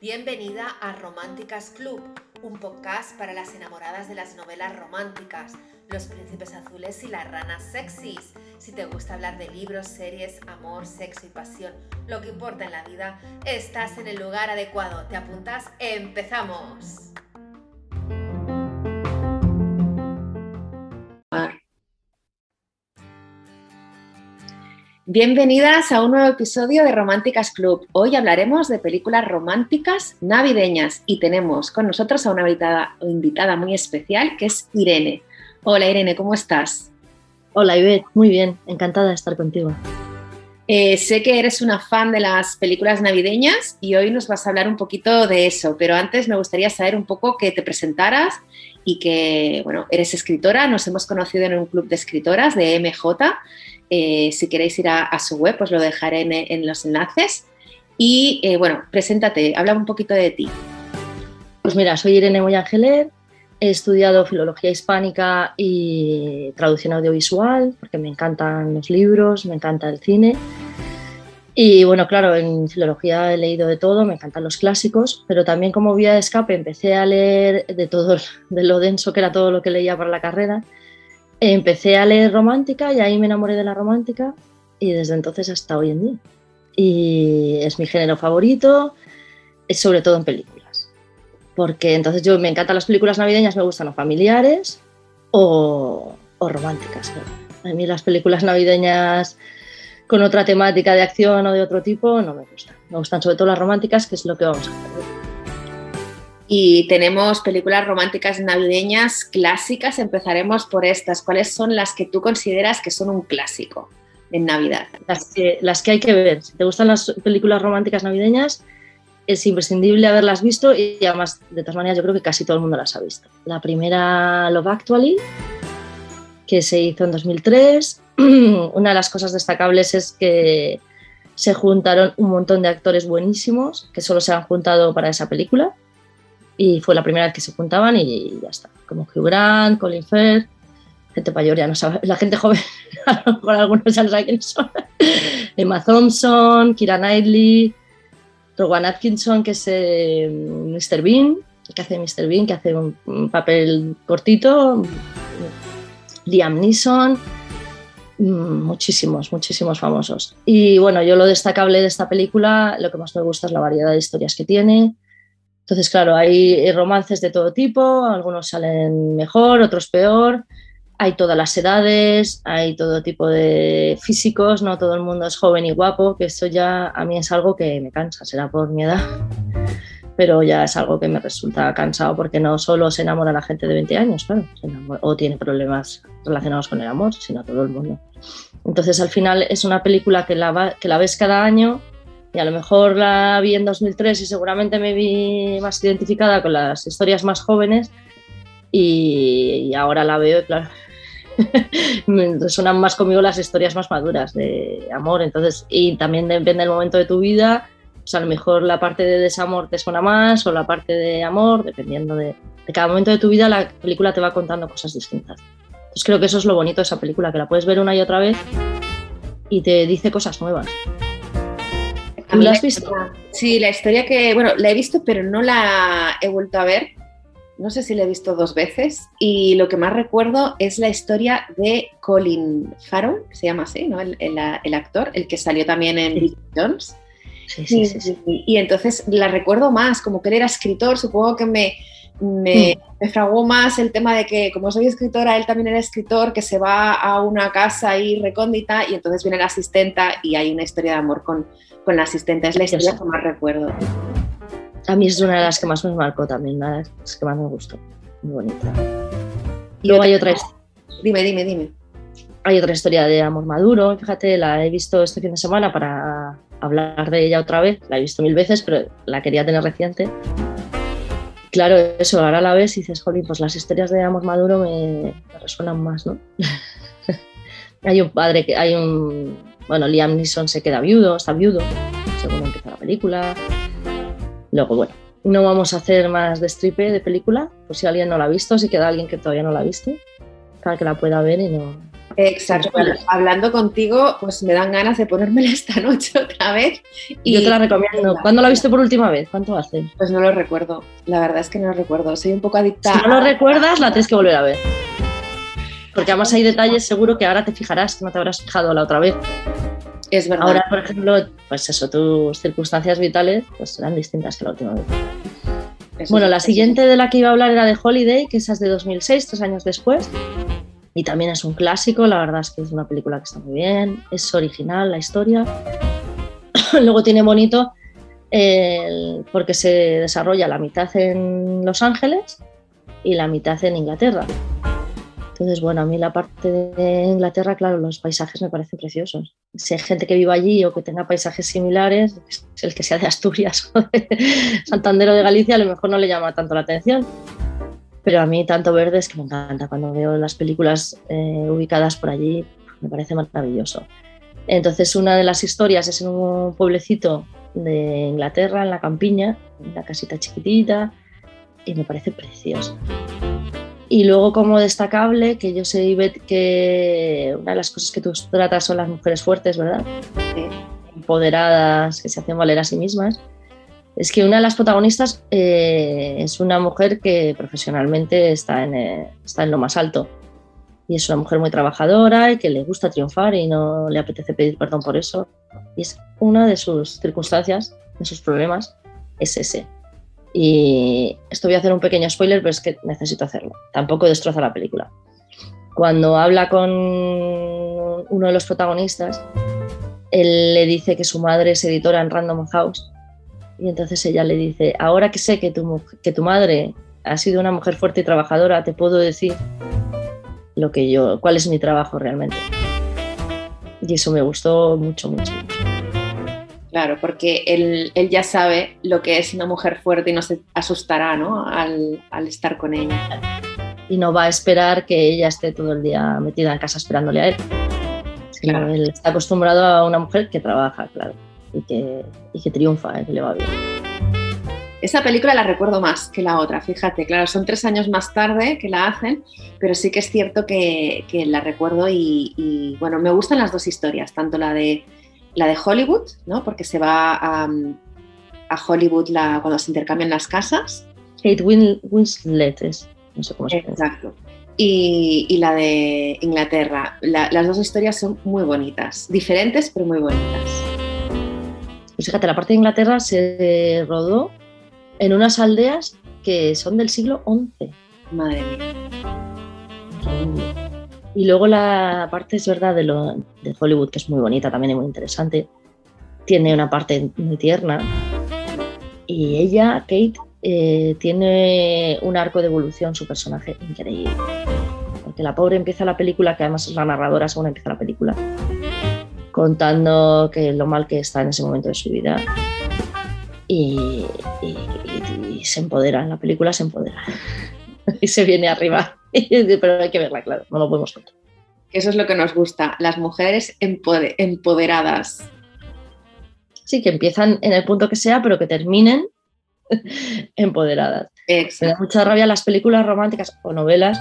Bienvenida a Románticas Club, un podcast para las enamoradas de las novelas románticas, los príncipes azules y las ranas sexys. Si te gusta hablar de libros, series, amor, sexo y pasión, lo que importa en la vida, estás en el lugar adecuado. ¿Te apuntas? ¡Empezamos! Bienvenidas a un nuevo episodio de Románticas Club. Hoy hablaremos de películas románticas navideñas y tenemos con nosotros a una invitada, muy especial que es Irene. Hola Irene, ¿cómo estás? Hola Ivette, muy bien, encantada de estar contigo. Eh, sé que eres una fan de las películas navideñas y hoy nos vas a hablar un poquito de eso, pero antes me gustaría saber un poco que te presentaras y que, bueno, eres escritora, nos hemos conocido en un club de escritoras de MJ eh, si queréis ir a, su web, pues lo dejaré en, los enlaces. Y eh, bueno, preséntate, habla un poquito de ti. Pues mira, soy Irene Moyangeler, he estudiado filología hispánica y traducción audiovisual, porque me encantan los libros, me encanta el cine. Y bueno, claro, en filología he leído de todo, me encantan los clásicos, pero también como vía de escape empecé a leer de todo, de lo denso que era todo lo que leía para la carrera Empecé a leer romántica y ahí me enamoré de la romántica y desde entonces hasta hoy en día. Y es mi género favorito, sobre todo en películas. Porque entonces yo me encantan las películas navideñas, me gustan o familiares o, o románticas. A mí las películas navideñas con otra temática de acción o de otro tipo no me gustan. Me gustan sobre todo las románticas, que es lo que vamos a hacer. Y tenemos películas románticas navideñas clásicas. Empezaremos por estas. ¿Cuáles son las que tú consideras que son un clásico en Navidad? Las que, las que hay que ver. Si te gustan las películas románticas navideñas, es imprescindible haberlas visto y además, de todas maneras, yo creo que casi todo el mundo las ha visto. La primera, Love Actually, que se hizo en 2003. Una de las cosas destacables es que se juntaron un montón de actores buenísimos que solo se han juntado para esa película y fue la primera vez que se juntaban y ya está. Como Hugh Grant, Colin Firth, gente mayor ya no sabe, la gente joven, a lo mejor algunos ya no saben quiénes son. Emma Thompson, Kira Knightley, Rowan Atkinson, que es eh, Mr. Bean, que hace Mr. Bean, que hace un, papel cortito, Liam Neeson, mm, muchísimos, muchísimos famosos. Y bueno, yo lo destacable de esta película, lo que más me gusta es la variedad de historias que tiene, entonces, claro, hay romances de todo tipo, algunos salen mejor, otros peor, hay todas las edades, hay todo tipo de físicos, no todo el mundo es joven y guapo, que eso ya a mí es algo que me cansa, será por mi edad, pero ya es algo que me resulta cansado porque no solo se enamora la gente de 20 años, claro, o tiene problemas relacionados con el amor, sino todo el mundo. Entonces, al final es una película que la, que la ves cada año y a lo mejor la vi en 2003 y seguramente me vi más identificada con las historias más jóvenes y, ahora la veo y claro, me resuenan más conmigo las historias más maduras de amor, entonces, y también depende del momento de tu vida, pues a lo mejor la parte de desamor te suena más o la parte de amor, dependiendo de, de cada momento de tu vida, la película te va contando cosas distintas. Entonces creo que eso es lo bonito de esa película, que la puedes ver una y otra vez y te dice cosas nuevas. ¿La has visto? Sí, la historia que, bueno, la he visto, pero no la he vuelto a ver. No sé si la he visto dos veces. Y lo que más recuerdo es la historia de Colin Farrell, se llama así, ¿no? El, actor, el que salió también en sí. Jones. Sí, sí, sí, Y entonces la recuerdo más, como que él era escritor, supongo que me, me, mm. me, fragó más el tema de que, como soy escritora, él también era escritor, que se va a una casa ahí recóndita y entonces viene la asistenta y hay una historia de amor con, con la asistente. Es la historia que más recuerdo. A mí es una de las que más me marcó también, una de las que más me gustó. Muy bonita. Y luego hay otra Dime, dime, dime. Hay otra historia de amor maduro, fíjate, la he visto este fin de semana para hablar de ella otra vez. La he visto mil veces, pero la quería tener reciente. Claro, eso, ahora la ves y dices, jolín, pues las historias de amor maduro me, me resuenan más, ¿no? hay un padre que hay un bueno, Liam Neeson se queda viudo, está viudo, según empieza la película. Luego, bueno, no vamos a hacer más de stripe de película, por si alguien no la ha visto, si queda alguien que todavía no la ha visto, para que la pueda ver y no, Exacto. Hablando contigo, pues me dan ganas de ponérmela esta noche otra vez. Y Yo te la recomiendo. ¿Cuándo la viste por última vez? ¿Cuánto hace? Pues no lo recuerdo. La verdad es que no lo recuerdo. Soy un poco adicta. Si no lo recuerdas, la tienes que volver a ver. Porque además hay detalles seguro que ahora te fijarás que no te habrás fijado la otra vez. Es verdad. Ahora, por ejemplo, pues eso, tus circunstancias vitales pues serán distintas que la última vez. bueno, la siguiente de la que iba a hablar era de Holiday, que esa es de 2006, tres años después. Y también es un clásico, la verdad es que es una película que está muy bien, es original la historia. Luego tiene bonito porque se desarrolla la mitad en Los Ángeles y la mitad en Inglaterra. Entonces, bueno, a mí la parte de Inglaterra, claro, los paisajes me parecen preciosos. Si hay gente que viva allí o que tenga paisajes similares, el que sea de Asturias o de Santander o de Galicia, a lo mejor no le llama tanto la atención. Pero a mí tanto verde es que me encanta. Cuando veo las películas eh, ubicadas por allí, me parece maravilloso. Entonces, una de las historias es en un pueblecito de Inglaterra, en la campiña, en la casita chiquitita, y me parece precioso. Y luego como destacable, que yo sé que una de las cosas que tú tratas son las mujeres fuertes, ¿verdad? Empoderadas, que se hacen valer a sí mismas. Es que una de las protagonistas eh, es una mujer que profesionalmente está en, eh, está en lo más alto. Y es una mujer muy trabajadora y que le gusta triunfar y no le apetece pedir perdón por eso. Y es una de sus circunstancias, de sus problemas, es ese y esto voy a hacer un pequeño spoiler, pero es que necesito hacerlo. Tampoco destroza la película. Cuando habla con uno de los protagonistas, él le dice que su madre es editora en Random House. Y entonces ella le dice, ahora que sé que tu, que tu madre ha sido una mujer fuerte y trabajadora, te puedo decir lo que yo, cuál es mi trabajo realmente. Y eso me gustó mucho, mucho. Claro, porque él, ya sabe lo que es una mujer fuerte y no se asustará ¿no? Al, estar con ella. Y no va a esperar que ella esté todo el día metida en casa esperándole a él. Sino él está acostumbrado a una mujer que trabaja, claro, y que, que triunfa, ¿eh? que le va bien. Esa película la recuerdo más que la otra, fíjate, claro, son tres años más tarde que la hacen, pero sí que es cierto que, la recuerdo y, bueno, me gustan las dos historias, tanto la de la de Hollywood, ¿no? Porque se va a, Hollywood la, cuando se intercambian las casas. Kate Winslet es, no sé cómo se llama. Exacto. Y, la de Inglaterra. las dos historias son muy bonitas, diferentes pero muy bonitas. Pues fíjate, la parte de Inglaterra se rodó en unas aldeas que son del siglo XI. Madre mía. Y luego la parte, es verdad, de, lo, de Hollywood, que es muy bonita también y muy interesante, tiene una parte muy tierna. Y ella, Kate, eh, tiene un arco de evolución, su personaje increíble. Porque la pobre empieza la película, que además es la narradora según empieza la película, contando que lo mal que está en ese momento de su vida. Y, y se empodera, la película se empodera. y se viene arriba. Pero hay que verla, claro, no lo podemos contar. Eso es lo que nos gusta, las mujeres empoderadas. Sí, que empiezan en el punto que sea, pero que terminen empoderadas. Me da mucha rabia las películas románticas o novelas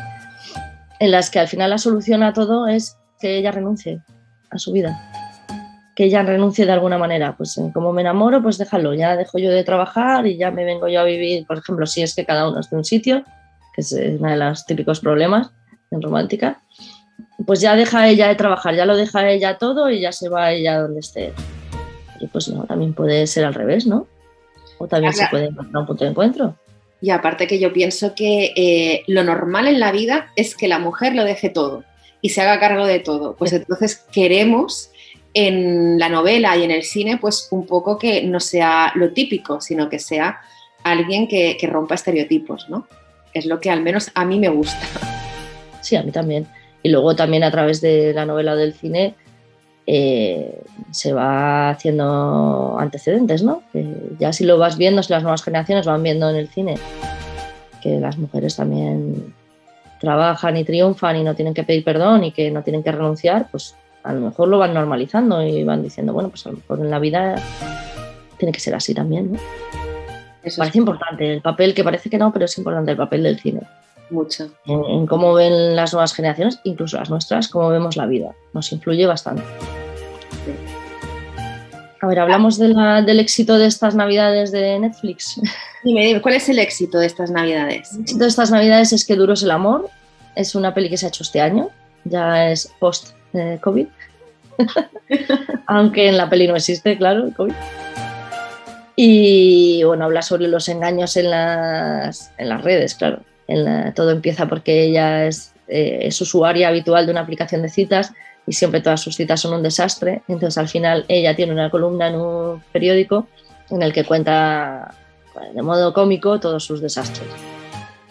en las que al final la solución a todo es que ella renuncie a su vida. Que ella renuncie de alguna manera. Pues eh, como me enamoro, pues déjalo, ya dejo yo de trabajar y ya me vengo yo a vivir, por ejemplo, si es que cada uno es de un sitio, que es uno de los típicos problemas en romántica, pues ya deja ella de trabajar, ya lo deja ella todo y ya se va ella donde esté. Y pues no, también puede ser al revés, ¿no? O también se puede encontrar un punto de encuentro. Y aparte que yo pienso que eh, lo normal en la vida es que la mujer lo deje todo y se haga cargo de todo. Pues entonces queremos en la novela y en el cine, pues un poco que no sea lo típico, sino que sea alguien que, que rompa estereotipos, ¿no? es lo que al menos a mí me gusta. Sí, a mí también. Y luego también a través de la novela del cine eh, se va haciendo antecedentes, ¿no? ya si lo vas viendo, si las nuevas generaciones van viendo en el cine que las mujeres también trabajan y triunfan y no tienen que pedir perdón y que no tienen que renunciar, pues a lo mejor lo van normalizando y van diciendo, bueno, pues a lo mejor en la vida tiene que ser así también, ¿no? parece importante el papel, que parece que no, pero es importante el papel del cine. mucho. En, cómo ven las nuevas generaciones, incluso las nuestras, cómo vemos la vida. Nos influye bastante. A ver, hablamos del éxito de estas navidades de Netflix. Dime, dime, ¿cuál es el éxito de estas navidades? El éxito de estas navidades es que Duros el Amor. Es una peli que se ha hecho este año, ya es post-COVID. Aunque en la peli no existe, claro, COVID. Y bueno, habla sobre los engaños en las, en las redes, claro. todo empieza porque ella es, eh, es usuaria habitual de una aplicación de citas y siempre todas sus citas son un desastre. Entonces al final ella tiene una columna en un periódico en el que cuenta de modo cómico todos sus desastres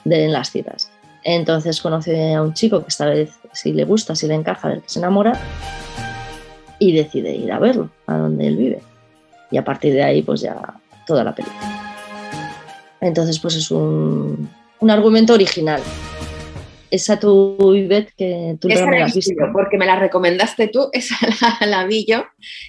de, en las citas. Entonces conoce a un chico que esta vez si le gusta, si le encaja, del que se enamora y decide ir a verlo, a donde él vive. Y a partir de ahí pues ya toda la película. Entonces pues es un, un argumento original esa tu Ivette que tú no me la has visto. Porque me la recomendaste tú, esa la, vi yo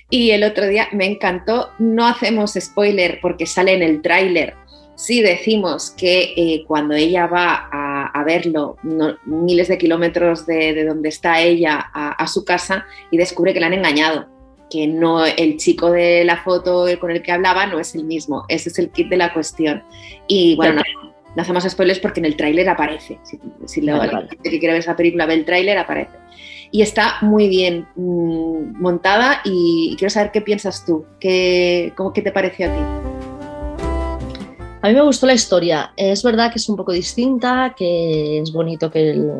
y el otro día me encantó. No hacemos spoiler porque sale en el tráiler. Sí decimos que eh, cuando ella va a, verlo miles de kilómetros de, donde está ella a, su casa y descubre que la han engañado que no el chico de la foto con el que hablaba no es el mismo. Ese es el kit de la cuestión. Y bueno, no hacemos spoilers porque en el tráiler aparece. Si, si lo, que quiere ver esa película ve el tráiler, aparece. Y está muy bien mm, montada y, quiero saber qué piensas tú, qué, cómo, qué te pareció a ti. A mí me gustó la historia. Es verdad que es un poco distinta, que es bonito que el,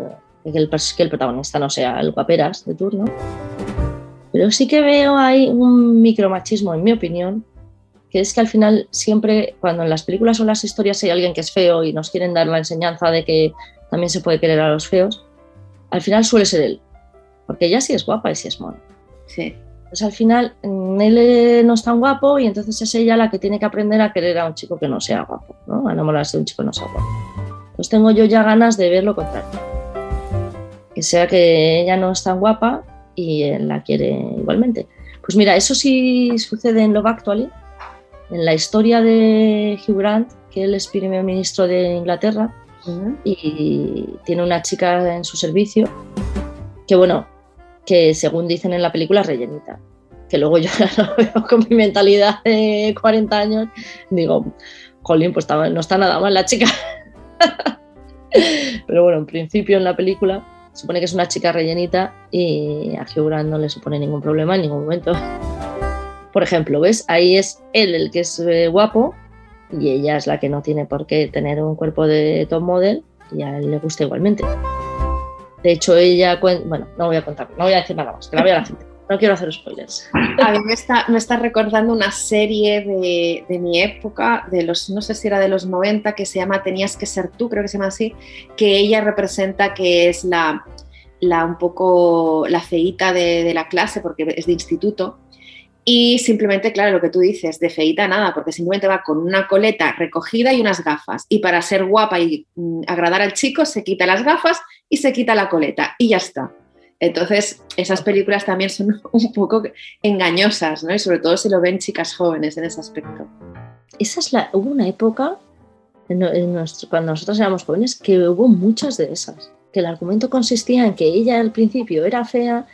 que el, que el protagonista no sea el guaperas de turno. Pero sí que veo ahí un micromachismo, en mi opinión, que es que al final siempre cuando en las películas o las historias hay alguien que es feo y nos quieren dar la enseñanza de que también se puede querer a los feos, al final suele ser él, porque ella sí es guapa y sí es mona. Sí. Entonces al final mm, él no es tan guapo y entonces es ella la que tiene que aprender a querer a un chico que no sea guapo, ¿no? a enamorarse de un chico que no sea guapo. Pues tengo yo ya ganas de ver lo contrario. Que sea que ella no es tan guapa y él la quiere igualmente. Pues mira, eso sí sucede en Love Actually, en la historia de Hugh Grant, que él es primer ministro de Inglaterra y tiene una chica en su servicio que, bueno, que según dicen en la película rellenita. Que luego yo veo con mi mentalidad de 40 años, digo, jolín, pues no está nada mal la chica. Pero bueno, en principio en la película supone que es una chica rellenita y a Hugh no le supone ningún problema en ningún momento. Por ejemplo, ¿ves? Ahí es él el que es eh, guapo y ella es la que no tiene por qué tener un cuerpo de top model y a él le gusta igualmente. De hecho, ella, bueno, no voy a contar, no voy a decir nada más, que la vea la gente. No quiero hacer spoilers. A mí me está, me está recordando una serie de, de, mi época, de los, no sé si era de los 90, que se llama Tenías que ser tú, creo que se llama así, que ella representa que es la, la un poco la feita de, de la clase, porque es de instituto, y simplemente, claro, lo que tú dices, de feita nada, porque simplemente va con una coleta recogida y unas gafas. Y para ser guapa y mm, agradar al chico, se quita las gafas y se quita la coleta y ya está. Entonces, esas películas también son un poco engañosas, ¿no? Y sobre todo si lo ven chicas jóvenes en ese aspecto. Esa es la, hubo una época, cuando nosotros éramos jóvenes, que hubo muchas de esas. Que el argumento consistía en que ella al principio era fea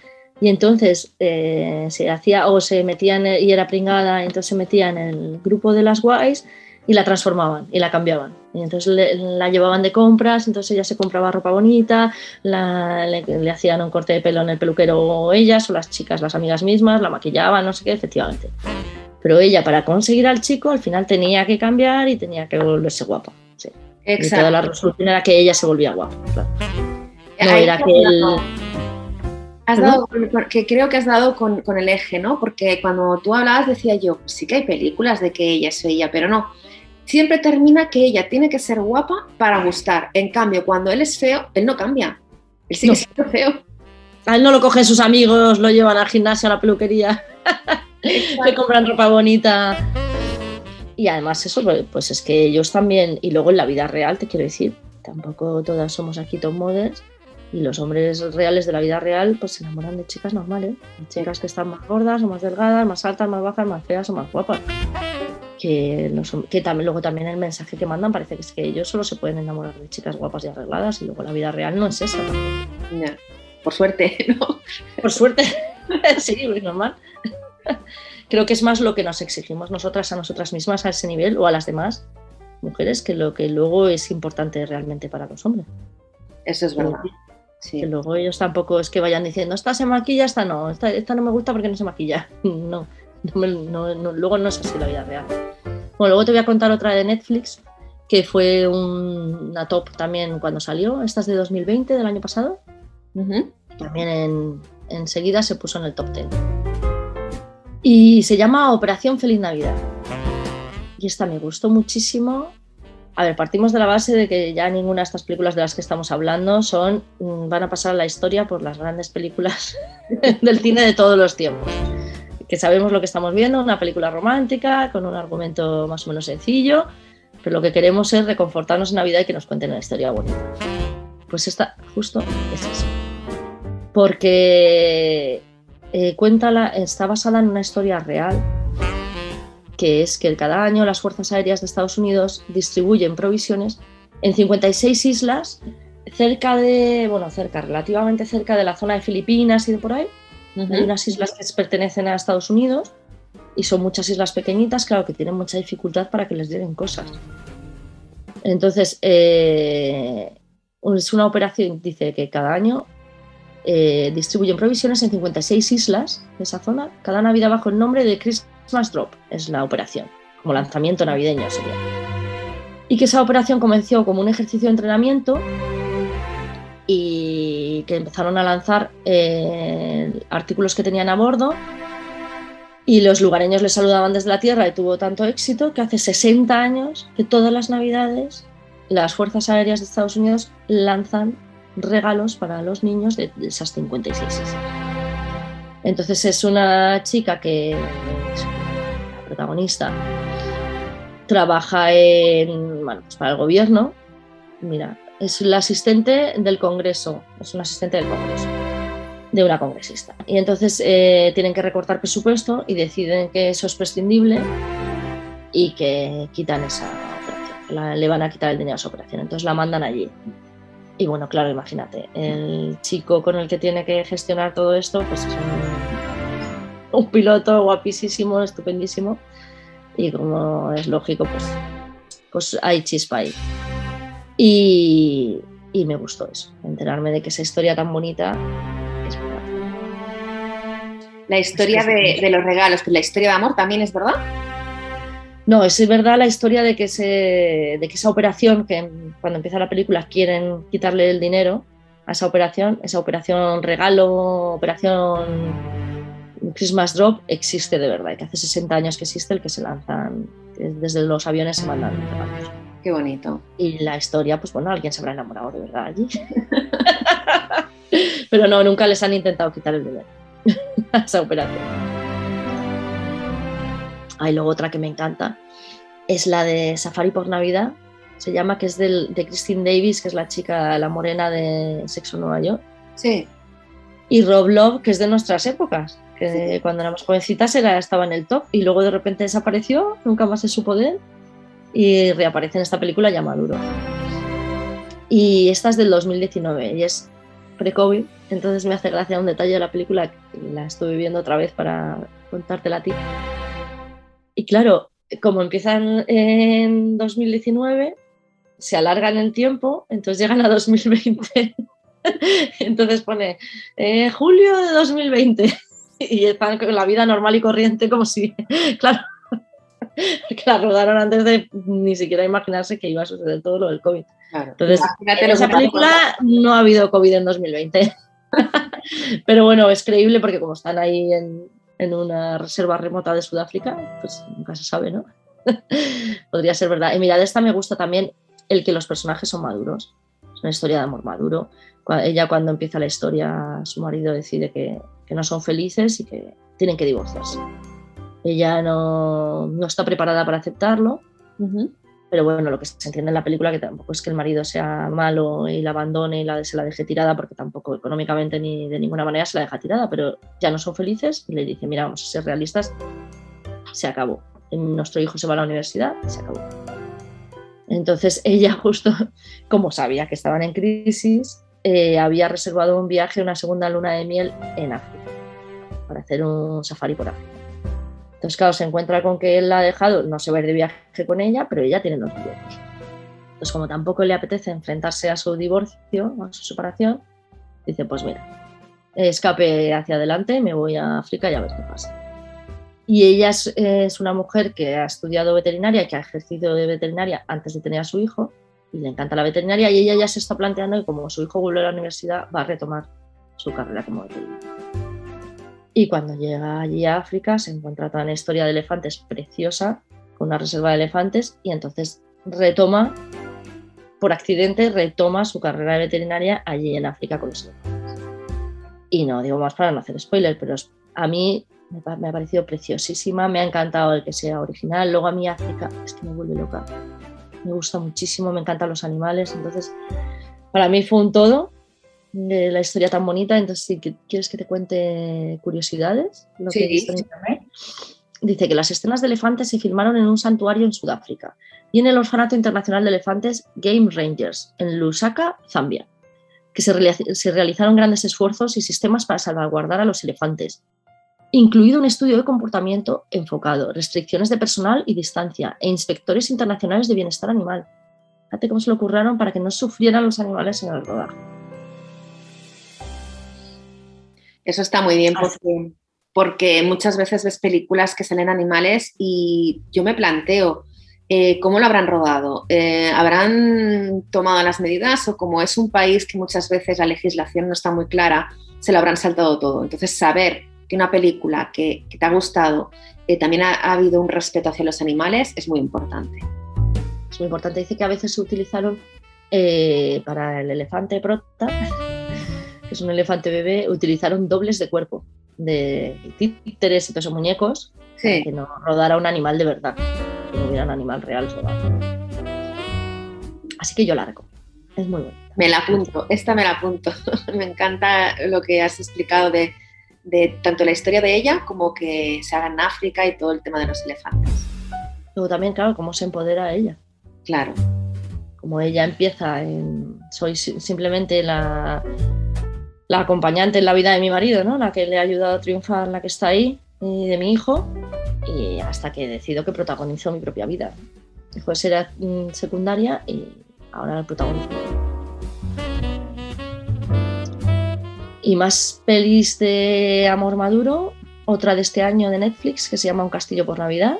y entonces eh, se hacía o se metían y era pringada, entonces se metía en el grupo de las guays y la transformaban y la cambiaban. Y entonces la llevaban de compras, entonces ella se compraba ropa bonita, le, hacían un corte de pelo en el peluquero ellas o las chicas, las amigas mismas, la maquillaban, no sé qué, efectivamente. Pero ella para conseguir al chico al final tenía que cambiar y tenía que volverse guapa. Sí. Exacto. Y toda la resolución era que ella se volvía guapa. No era que él Has dado, que creo que has dado con, con, el eje, ¿no? Porque cuando tú hablabas decía yo, pues sí que hay películas de que ella es ella, pero no. Siempre termina que ella tiene que ser guapa para gustar. En cambio, cuando él es feo, él no cambia. Él sigue siendo feo. A él no lo cogen sus amigos, lo llevan al gimnasio, a la peluquería, le compran ropa bonita. Y además eso, pues, pues es que ellos también, y luego en la vida real, te quiero decir, tampoco todas somos aquí top models, y los hombres reales de la vida real pues se enamoran de chicas normales, de chicas que están más gordas o más delgadas, más altas, más bajas, más feas o más guapas. que, que también, luego también el mensaje que mandan parece que es que ellos solo se pueden enamorar de chicas guapas y arregladas y luego la vida real no es esa. Por suerte, ¿no? Por suerte, sí, es normal. Creo que es más lo que nos exigimos nosotras a nosotras mismas a ese nivel o a las demás mujeres que lo que luego es importante realmente para los hombres. Eso es verdad. Que luego ellos tampoco es que vayan diciendo, esta se maquilla, esta no, esta, esta no me gusta porque no se maquilla. No, luego no es así la vida real. Bueno, luego te voy a contar otra de Netflix, que fue una top también cuando salió. Esta es de 2020, del año pasado. También enseguida se puso en el top 10. Y se llama Operación Feliz Navidad. Y esta me gustó muchísimo. A ver, partimos de la base de que ya ninguna de estas películas de las que estamos hablando son, mm, van a pasar a la historia por las grandes películas del cine de todos los tiempos que sabemos lo que estamos viendo, una película romántica con un argumento más o menos sencillo, pero lo que queremos es reconfortarnos en Navidad y que nos cuenten una historia bonita. Pues esta justo es eso. Porque eh, está basada en una historia real, que es que cada año las Fuerzas Aéreas de Estados Unidos distribuyen provisiones en 56 islas cerca de, bueno, cerca, relativamente cerca de la zona de Filipinas y de por ahí, hay unas islas que pertenecen a Estados Unidos y son muchas islas pequeñitas, claro, que tienen mucha dificultad para que les lleguen cosas. Entonces, eh, es una operación, dice que cada año eh, distribuyen provisiones en 56 islas de esa zona, cada Navidad bajo el nombre de Christmas Drop, es la operación, como lanzamiento navideño sería. Y que esa operación comenzó como un ejercicio de entrenamiento y que empezaron a lanzar eh, artículos que tenían a bordo y los lugareños les saludaban desde la tierra y tuvo tanto éxito que hace 60 años que todas las navidades las Fuerzas Aéreas de Estados Unidos lanzan regalos para los niños de esas 56 Entonces es una chica que es la protagonista, trabaja en, pues para el gobierno. Mira, es la asistente del Congreso, es una asistente del Congreso, de una congresista. Y entonces eh, tienen que recortar presupuesto y deciden que eso es prescindible y que quitan esa operación, le van a quitar el dinero a esa operación. Entonces la mandan allí. Y bueno, claro, imagínate, el chico con el que tiene que gestionar todo esto, pues es un, un piloto guapísimo, estupendísimo. Y como es lógico, pues, pues hay chispa ahí. Y, me gustó eso, enterarme de que esa historia tan bonita es verdad. La historia de, los regalos, que la historia de amor también es verdad. No, es verdad la historia de que, de que esa operación, que cuando empieza la película quieren quitarle el dinero a esa operación, esa operación regalo, operación Christmas Drop, existe de verdad, que hace 60 años que existe el que se lanzan, desde los aviones se mandan regalos. Qué bonito. Y la historia, pues bueno, alguien se habrá enamorado de verdad allí. Pero no, nunca les han intentado quitar el dinero a esa operación. Hay luego otra que me encanta, es la de Safari por Navidad, se llama, que es de Christine Davis, que es la chica, la morena de Sexo Nueva York. Sí. Y Rob Love, que es de nuestras épocas, que cuando éramos jovencitas era, estaba en el top y luego de repente desapareció, nunca más se supo de él y reaparece en esta película ya maduro. Y esta es del 2019 y es pre-COVID, entonces me hace gracia un detalle de la película la estuve viendo otra vez para contártela a ti. Y claro, como empiezan en 2019, se alargan el tiempo, entonces llegan a 2020. entonces pone eh, julio de 2020 y están con la vida normal y corriente como si, claro, que la rodaron antes de ni siquiera imaginarse que iba a suceder todo lo del COVID. Entonces, en esa película no ha habido COVID en 2020. Pero bueno, es creíble porque como están ahí en, en una reserva remota de Sudáfrica, pues nunca se sabe, ¿no? Podría ser verdad. Y mira, de esta me gusta también el que los personajes son maduros. Es una historia de amor maduro. Ella cuando empieza la historia, su marido decide que, que no son felices y que tienen que divorciarse. Ella no, no está preparada para aceptarlo, pero bueno, lo que se entiende en la película que tampoco es que el marido sea malo y la abandone y la, se la deje tirada, porque tampoco económicamente ni de ninguna manera se la deja tirada, pero ya no son felices y le dice, mira, vamos a ser realistas, se acabó. nuestro hijo se va a la universidad se acabó. Entonces ella justo, como sabía que estaban en crisis, eh, había reservado un viaje, una segunda luna de miel en África, para hacer un safari por África. Entonces, claro, se encuentra con que él la ha dejado, no se va a ir de viaje con ella, pero ella tiene los billetes. Entonces, como tampoco le apetece enfrentarse a su divorcio, a su separación, dice, pues mira, escape hacia adelante, me voy a África y a ver qué pasa. Y ella es, una mujer que ha estudiado veterinaria, que ha ejercido de veterinaria antes de tener a su hijo, y le encanta la veterinaria, y ella ya se está planteando que como su hijo vuelve a la universidad, va a retomar su carrera como veterinaria. Y cuando llega allí a África se encuentra toda una historia de elefantes preciosa, con una reserva de elefantes, y entonces retoma, por accidente, retoma su carrera de veterinaria allí en África con los elefantes. Y no digo más para no hacer spoiler, pero a mí me, ha parecido preciosísima, me ha encantado el que sea original. Luego a mí África es que me vuelve loca. Me gusta muchísimo, me encantan los animales, entonces para mí fue un todo de la historia tan bonita. Entonces, si quieres que te cuente curiosidades, lo que he en internet. Dice que las escenas de elefantes se filmaron en un santuario en Sudáfrica y en el Orfanato Internacional de Elefantes Game Rangers, en Lusaka, Zambia, que se, se realizaron grandes esfuerzos y sistemas para salvaguardar a los elefantes, incluido un estudio de comportamiento enfocado, restricciones de personal y distancia, e inspectores internacionales de bienestar animal. Fíjate cómo se lo ocurrieron para que no sufrieran los animales en el rodaje. Eso está muy bien porque, muchas veces ves películas que salen animales y yo me planteo, eh, ¿cómo lo habrán rodado? Eh, ¿Habrán tomado las medidas o como es un país que muchas veces la legislación no está muy clara, se lo habrán saltado todo? Entonces, saber que una película que, te ha gustado eh, también ha, habido un respeto hacia los animales es muy importante. Es muy importante. Dice que a veces se utilizaron para el elefante prota es un elefante bebé, utilizaron dobles de cuerpo, de títeres y pesos muñecos, para que no rodara un animal de verdad, que no hubiera un animal real Así que yo la recomiendo. Es muy buena. Me la apunto, esta me la apunto. me encanta lo que has explicado de, de tanto la historia de ella como que se haga en África y todo el tema de los elefantes. Luego también, claro, cómo se empodera ella. Claro. Como ella empieza en. Soy simplemente la, la acompañante en la vida de mi marido, ¿no? la que le ha ayudado a triunfar, la que está ahí, y de mi hijo, y hasta que decido que protagonizo mi propia vida. Después era mm, secundaria y ahora el protagonismo. Y más pelis de amor maduro, otra de este año de Netflix que se llama Un castillo por Navidad,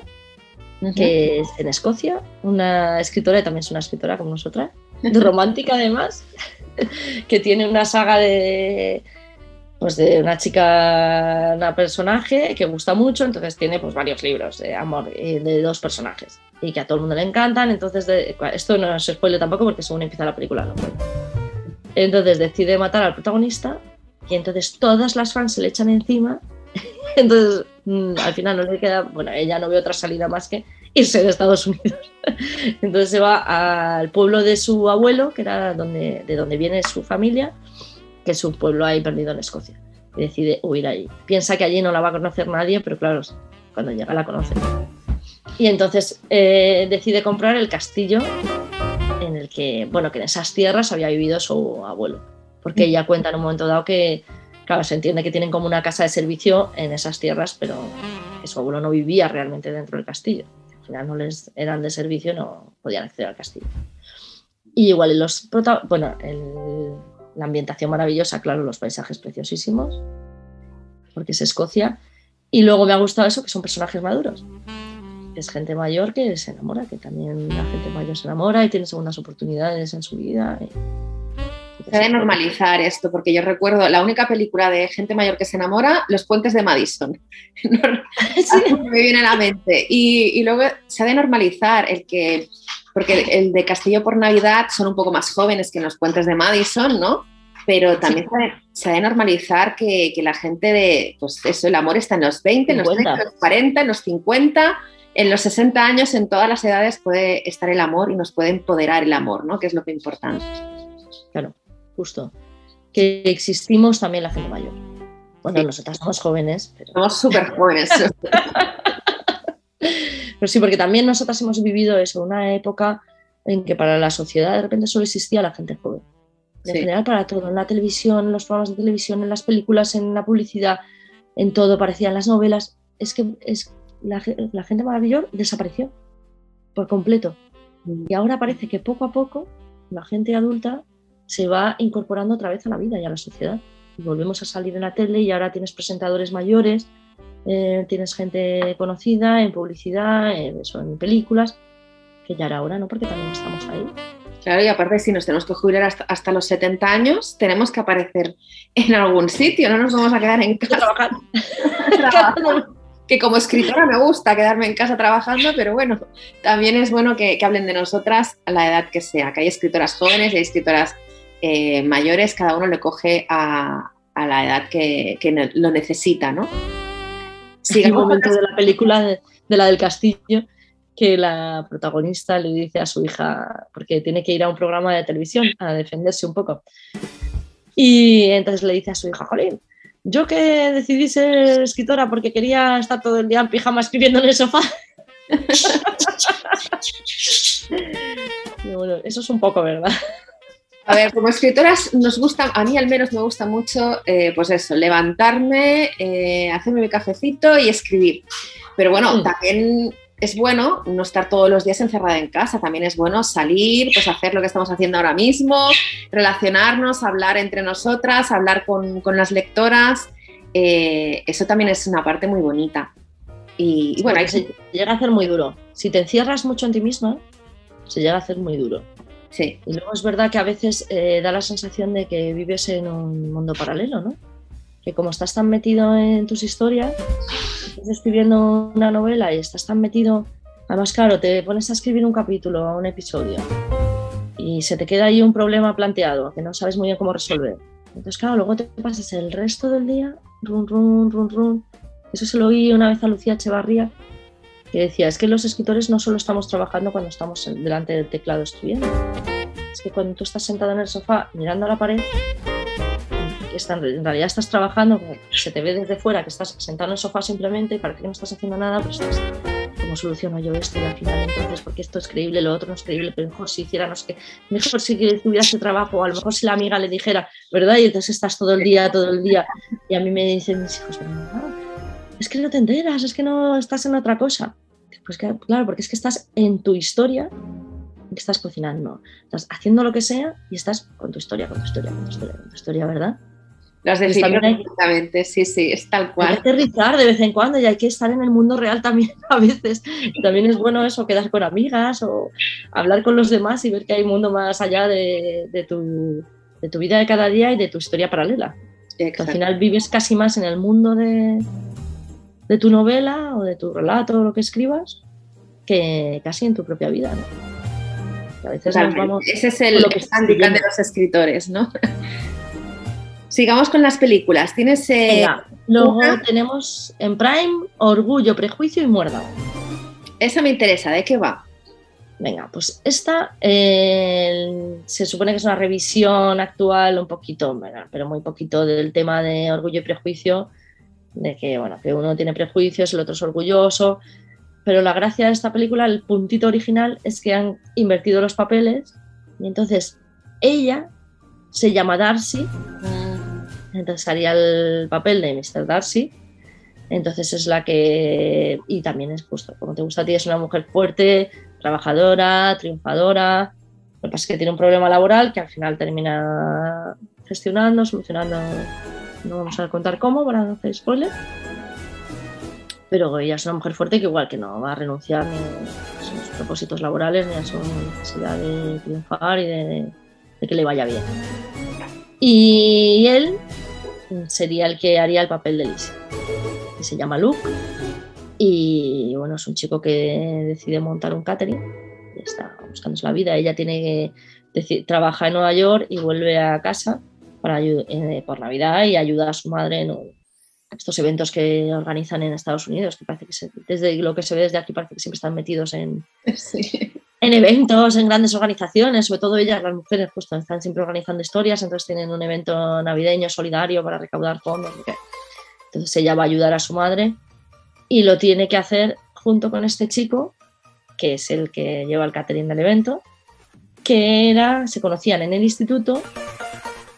que es en Escocia, una escritora, y también es una escritora como nosotras, romántica además, que tiene una saga de, pues de una chica, una personaje que gusta mucho, entonces tiene pues varios libros de amor eh, de dos personajes y que a todo el mundo le encantan, entonces esto no es spoiler tampoco porque según empieza la película no Entonces decide matar al protagonista y entonces todas las fans se le echan encima, entonces mm, al final no le queda, bueno, ella no ve otra salida más que irse de Estados Unidos. Entonces se va al pueblo de su abuelo, que era donde, de donde viene su familia, que es un pueblo ahí perdido en Escocia. Y decide huir allí. Piensa que allí no la va a conocer nadie, pero claro, cuando llega la conoce. Y entonces eh, decide comprar el castillo en el que, bueno, que en esas tierras había vivido su abuelo. Porque ella cuenta en un momento dado que, claro, se entiende que tienen como una casa de servicio en esas tierras, pero que su abuelo no vivía realmente dentro del castillo al final no les eran de servicio, no podían acceder al castillo. Y igual los bueno, la ambientación maravillosa, claro, los paisajes preciosísimos, porque es Escocia. Y luego me ha gustado eso, que son personajes maduros. Es gente mayor que se enamora, que también la gente mayor se enamora y tiene segundas oportunidades en su vida. Se debe normalizar esto, porque yo recuerdo la única película de gente mayor que se enamora, Los puentes de Madison. me viene a la mente. Y, luego se ha de normalizar el que, porque el, de Castillo por Navidad son un poco más jóvenes que en los puentes de Madison, ¿no? Pero también se, ha de normalizar que, la gente de, pues eso, el amor está en los 20, en los 30, en los 40, en los 50 en los 60 años, en todas las edades puede estar el amor y nos puede empoderar el amor, ¿no? Que es lo que es importante. Claro justo. Que existimos también la gente mayor. Bueno, nosotras somos jóvenes. Somos súper jóvenes. Pero sí, porque también nosotras hemos vivido eso, una época en que para la sociedad de repente solo existía la gente joven. En general para todo, en la televisión, en los programas de televisión, en las películas, en la publicidad, en todo, parecían las novelas. Es que es, la, gente mayor desapareció por completo. Mm. Y ahora parece que poco a poco la gente adulta se va incorporando otra vez a la vida y a la sociedad. Y volvemos a salir en la tele y ahora tienes presentadores mayores, eh, tienes gente conocida en publicidad, en, eso, en películas, que ya era hora, ¿no? Porque también estamos ahí. Claro, y aparte si nos tenemos que jubilar hasta, los 70 años, tenemos que aparecer en algún sitio, no nos vamos a quedar en casa trabajando. que como escritora me gusta quedarme en casa trabajando, pero bueno, también es bueno que, hablen de nosotras a la edad que sea, que hay escritoras jóvenes y hay escritoras eh, mayores, cada uno le coge a, la edad que, lo necesita, ¿no? Sí, el momento de la película de, la del castillo que la protagonista le dice a su hija, porque tiene que ir a un programa de televisión a defenderse un poco. Y entonces le dice a su hija, Jolín, yo que decidí ser escritora porque quería estar todo el día en pijama escribiendo en el sofá. bueno, eso es un poco verdad. A ver, como escritoras nos gusta, a mí al menos me gusta mucho, eh, pues eso, levantarme, eh, hacerme mi cafecito y escribir. Pero bueno, mm. también es bueno no estar todos los días encerrada en casa, también es bueno salir, pues hacer lo que estamos haciendo ahora mismo, relacionarnos, hablar entre nosotras, hablar con, las lectoras. Eh, eso también es una parte muy bonita. Y, bueno, se llega a hacer muy duro. Si te encierras mucho en ti misma, se llega a hacer muy duro. Sí. Y luego es verdad que a veces eh, da la sensación de que vives en un mundo paralelo, ¿no? Que como estás tan metido en tus historias, estás escribiendo una novela y estás tan metido, además claro, te pones a escribir un capítulo o un episodio y se te queda ahí un problema planteado que no sabes muy bien cómo resolver. Entonces claro, luego te pasas el resto del día, run, run, run, run. Eso se lo oí una vez a Lucía Echevarría, que decía, es que los escritores no solo estamos trabajando cuando estamos delante del teclado escribiendo, es que cuando tú estás sentado en el sofá mirando a la pared, en realidad estás trabajando, se te ve desde fuera que estás sentado en el sofá simplemente y parece que no estás haciendo nada, pero estás, ¿cómo soluciono yo esto? Y al final entonces, porque esto es creíble, lo otro no es creíble, pero mejor si hiciera, no sé mejor si tuviera ese trabajo, o a lo mejor si la amiga le dijera, ¿verdad? Y entonces estás todo el día, todo el día, y a mí me dicen mis hijos, no, es que no te enteras, es que no estás en otra cosa. Pues claro, porque es que estás en tu historia, estás cocinando, estás haciendo lo que sea y estás con tu historia, con tu historia, con tu historia, con tu historia, ¿verdad? Las definió perfectamente, sí, sí, es tal cual. Hay que aterrizar de vez en cuando y hay que estar en el mundo real también a veces. También es bueno eso, quedar con amigas o hablar con los demás y ver que hay un mundo más allá de, tu, de tu, vida de cada día y de tu historia paralela. Al final vives casi más en el mundo de, de tu novela o de tu relato o lo que escribas que casi en tu propia vida. A veces vamos Ese es el, que de los escritores, ¿no? Sigamos con las películas. Tienes. Eh, luego tenemos en Prime Orgullo, Prejuicio y Muerda. Esa me interesa, ¿de qué va? Venga, pues esta eh, se supone que es una revisión actual, un poquito, pero muy poquito del tema de orgullo y prejuicio, de que, bueno, que uno tiene prejuicios, el otro es orgulloso, pero la gracia de esta película, el puntito original, es que han invertido los papeles y entonces ella se llama Darcy entonces haría el papel de Mr. Darcy. Entonces es la que, y también es justo, como te gusta a ti, es una mujer fuerte, trabajadora, triunfadora. Lo que pasa es que tiene un problema laboral que al final termina gestionando, solucionando. No vamos a contar cómo para no hacer spoiler. Pero ella es una mujer fuerte que igual que no va a renunciar ni a sus propósitos laborales ni a su necesidad de triunfar y de, de que le vaya bien. Y él sería el que haría el papel de Lisa, que se llama Luke. Y bueno, es un chico que decide montar un catering y está buscándose la vida. Ella tiene que trabaja en Nueva York y vuelve a casa para, eh, por Navidad y ayuda a su madre en estos eventos que organizan en Estados Unidos, que parece que desde lo que se ve desde aquí parece que siempre están metidos en, en eventos, en grandes organizaciones, sobre todo ellas, las mujeres, pues están siempre organizando historias, entonces tienen un evento navideño solidario para recaudar fondos. Entonces ella va a ayudar a su madre y lo tiene que hacer junto con este chico, que es el que lleva el catering del evento, que era, se conocían en el instituto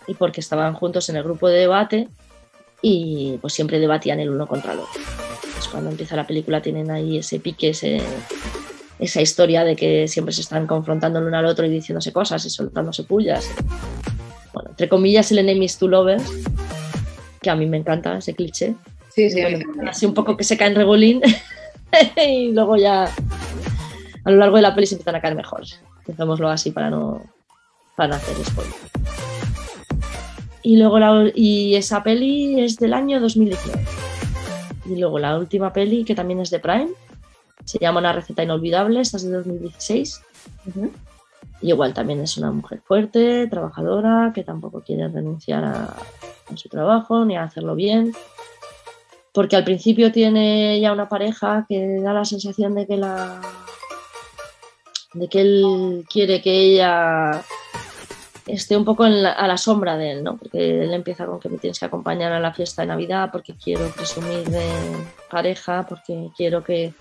y porque estaban juntos en el grupo de debate y pues siempre debatían el uno contra el otro. Pues cuando empieza la película tienen ahí ese pique, esa historia de que siempre se están confrontando el uno al otro y diciéndose cosas y soltándose pullas. Bueno, entre comillas el enemies to lovers, que a mí me encanta ese cliché. Sí, sí, así un poco que se cae en regolín y luego ya a lo largo de la peli se empiezan a caer mejor. Dejémoslo así para no, para hacer spoiler. Y luego la, y esa peli es del año 2019. Y luego la última peli, que también es de Prime, se llama Una receta inolvidable, esta es de 2016. Y igual también es una mujer fuerte, trabajadora, que tampoco quiere renunciar a, a, su trabajo ni a hacerlo bien. Porque al principio tiene ya una pareja que da la sensación de que la de que él quiere que ella esté un poco a la sombra de él, ¿no? Porque él empieza con que me tienes que acompañar a la fiesta de Navidad, porque quiero presumir de pareja, porque quiero que...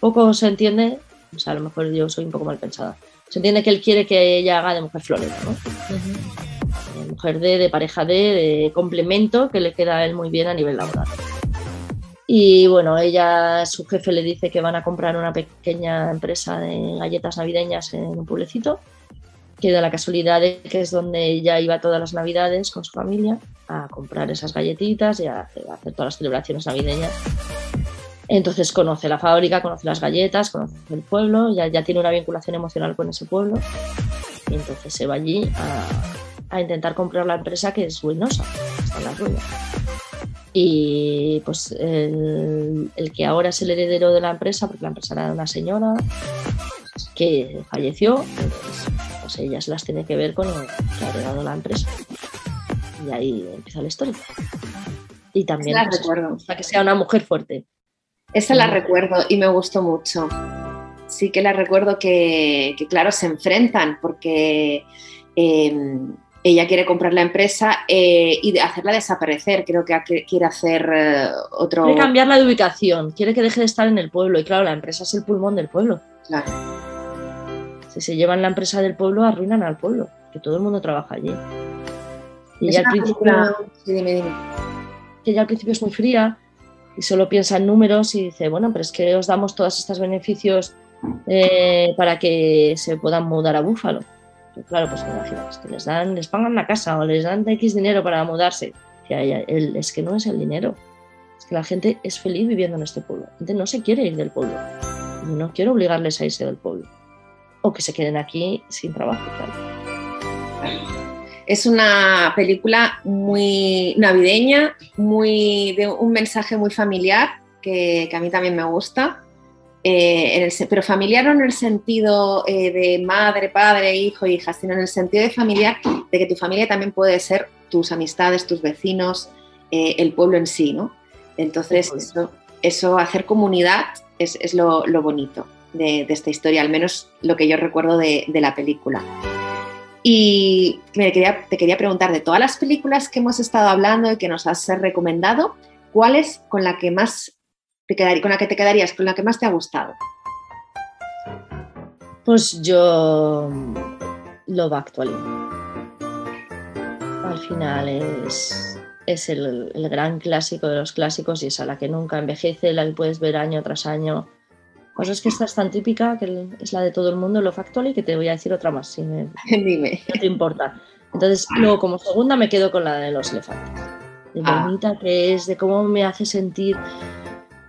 Poco se entiende, o sea, a lo mejor yo soy un poco mal pensada, se entiende que él quiere que ella haga de mujer florera, ¿no? De mujer de, de pareja de, de complemento que le queda a él muy bien a nivel laboral. Y bueno, ella, su jefe le dice que van a comprar una pequeña empresa de galletas navideñas en un pueblecito que da la casualidad de que es donde ella iba todas las navidades con su familia a comprar esas galletitas y a hacer, todas las celebraciones navideñas. Entonces conoce la fábrica, conoce las galletas, conoce el pueblo, ya, ya tiene una vinculación emocional con ese pueblo. Y entonces se va allí a, a intentar comprar la empresa que es ruinosa, está en la ruina. Y pues el, el, que ahora es el heredero de la empresa, porque la empresa era una señora que falleció, pues, pues ellas las tiene que ver con el que ha heredado la empresa. Y ahí empieza la historia. Y también la pues, recuerdo. que sea una mujer fuerte. Esa la recuerdo y me gustó mucho. Sí que la recuerdo que, que claro, se enfrentan porque eh, ella quiere comprar la empresa eh, y hacerla desaparecer. Creo que quiere hacer eh, otro. Quiere cambiarla de ubicación, quiere que deje de estar en el pueblo. Y claro, la empresa es el pulmón del pueblo. Claro. Si se llevan la empresa del pueblo, arruinan al pueblo, que todo el mundo trabaja allí. Y ella al principio. Sí, dime, dime. Que ella al principio es muy fría y solo piensa en números y dice, bueno, pero es que os damos todos estos beneficios eh, para que se puedan mudar a Búfalo. Pero claro, pues imagínate, que les dan, les pagan la casa o les dan X dinero para mudarse. Y es que no es el dinero, es que la gente es feliz viviendo en este pueblo. La gente no se quiere ir del pueblo. Y no quiero obligarles a irse del pueblo. O que se queden aquí sin trabajo. Es una película muy navideña, muy, de un mensaje muy familiar que, que a mí también me gusta. Eh, en el, pero familiar no en el sentido eh, de madre, padre, hijo, hija, sino en el sentido de familiar, de que tu familia también puede ser tus amistades, tus vecinos, eh, el pueblo en sí, ¿no? Entonces, eso, eso hacer comunidad es, es lo, lo, bonito de, esta historia, al menos lo que yo recuerdo de, la película. Y me quería, te quería preguntar, de todas las películas que hemos estado hablando y que nos has recomendado, ¿cuál es con la que más te con la que te quedarías, con la que más te ha gustado? Pues yo Love Actually. Al final es, es el, el, gran clásico de los clásicos y es a la que nunca envejece, la que puedes ver año tras año. Pues es que esta es tan típica que es la de todo el mundo, Love Actually, que te voy a decir otra más, si me, Dime. no te importa. Entonces, luego como segunda me quedo con la de los elefantes. De Ah. bonita que es, de cómo me hace sentir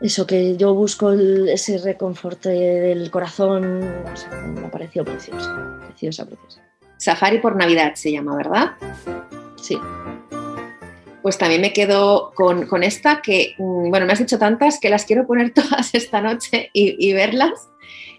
eso que yo busco el- ese reconforte del corazón, no sé, me ha parecido preciosa, preciosa, preciosa. Safari por Navidad se llama, ¿verdad? Sí, Pues también me quedo con, esta que, mm, bueno, me has dicho tantas que las quiero poner todas esta noche y, verlas.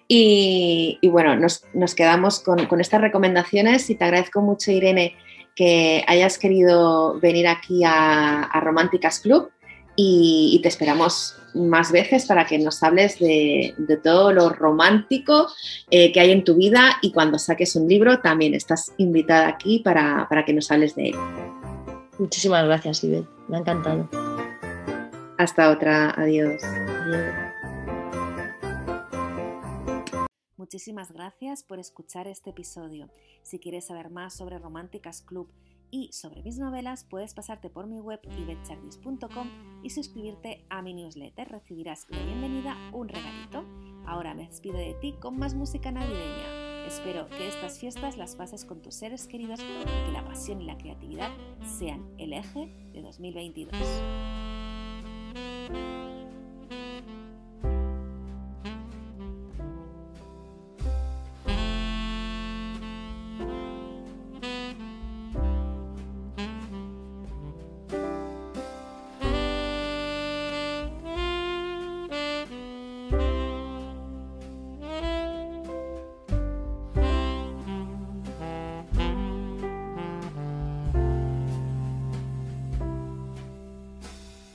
Y, bueno, nos, quedamos con, estas recomendaciones y te agradezco mucho, Irene, que hayas querido venir aquí a, Románticas Club y, te esperamos más veces para que nos hables de, de todo lo romántico eh, que hay en tu vida y cuando saques un libro también estás invitada aquí para, para que nos hables de él. Muchísimas gracias, Ibel, me ha encantado. Hasta otra, adiós. Adiós. Muchísimas gracias por escuchar este episodio. Si quieres saber más sobre Románticas Club y sobre mis novelas, puedes pasarte por mi web ibetchardis.com y suscribirte a mi newsletter. Recibirás de bienvenida un regalito. Ahora me despido de ti con más música navideña. Espero que estas fiestas las pases con tus seres queridos y que la pasión y la creatividad sean el eje de 2022.